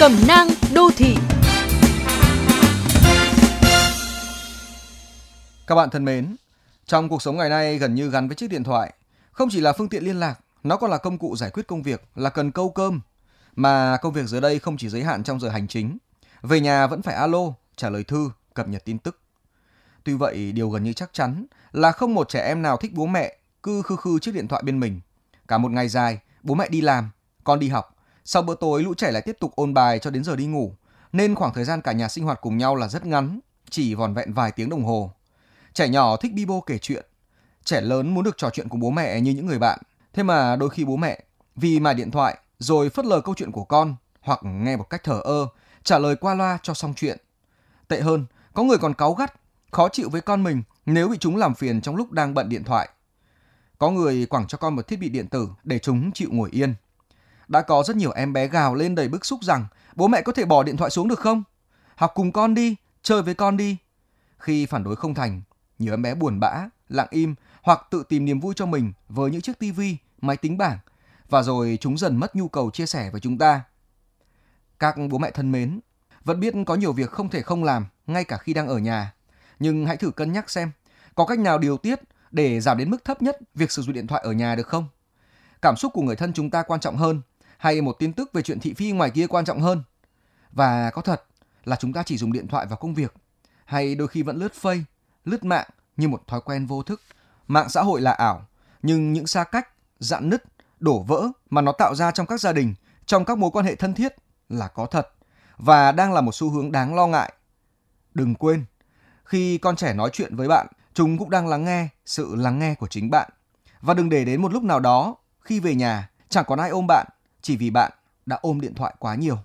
Cẩm nang đô thị Các bạn thân mến, trong cuộc sống ngày nay gần như gắn với chiếc điện thoại, không chỉ là phương tiện liên lạc, nó còn là công cụ giải quyết công việc, là cần câu cơm. Mà công việc giờ đây không chỉ giới hạn trong giờ hành chính. Về nhà vẫn phải alo, trả lời thư, cập nhật tin tức. Tuy vậy, điều gần như chắc chắn là không một trẻ em nào thích bố mẹ cứ khư khư chiếc điện thoại bên mình. Cả một ngày dài, bố mẹ đi làm, con đi học. Sau bữa tối, lũ trẻ lại tiếp tục ôn bài cho đến giờ đi ngủ. Nên khoảng thời gian cả nhà sinh hoạt cùng nhau là rất ngắn, chỉ vòn vẹn vài tiếng đồng hồ. Trẻ nhỏ thích bi bô kể chuyện. Trẻ lớn muốn được trò chuyện cùng bố mẹ như những người bạn. Thế mà đôi khi bố mẹ vì mải điện thoại rồi phớt lờ câu chuyện của con hoặc nghe một cách thờ ơ, trả lời qua loa cho xong chuyện. Tệ hơn, có người còn cáu gắt, khó chịu với con mình nếu bị chúng làm phiền trong lúc đang bận điện thoại. Có người quẳng cho con một thiết bị điện tử để chúng chịu ngồi yên. Đã có rất nhiều em bé gào lên đầy bức xúc rằng bố mẹ có thể bỏ điện thoại xuống được không? Học cùng con đi, chơi với con đi. Khi phản đối không thành, nhiều em bé buồn bã, lặng im hoặc tự tìm niềm vui cho mình với những chiếc tivi, máy tính bảng và rồi chúng dần mất nhu cầu chia sẻ với chúng ta. Các bố mẹ thân mến, vẫn biết có nhiều việc không thể không làm ngay cả khi đang ở nhà, nhưng hãy thử cân nhắc xem có cách nào điều tiết để giảm đến mức thấp nhất việc sử dụng điện thoại ở nhà được không? Cảm xúc của người thân chúng ta quan trọng hơn hay một tin tức về chuyện thị phi ngoài kia quan trọng hơn? Và có thật là chúng ta chỉ dùng điện thoại vào công việc hay đôi khi vẫn lướt phây lướt mạng như một thói quen vô thức. Mạng xã hội là ảo, nhưng những xa cách, dạn nứt, đổ vỡ mà nó tạo ra trong các gia đình, trong các mối quan hệ thân thiết là có thật và đang là một xu hướng đáng lo ngại. Đừng quên, khi con trẻ nói chuyện với bạn, chúng cũng đang lắng nghe sự lắng nghe của chính bạn. Và đừng để đến một lúc nào đó, khi về nhà, chẳng còn ai ôm bạn, chỉ vì bạn đã ôm điện thoại quá nhiều.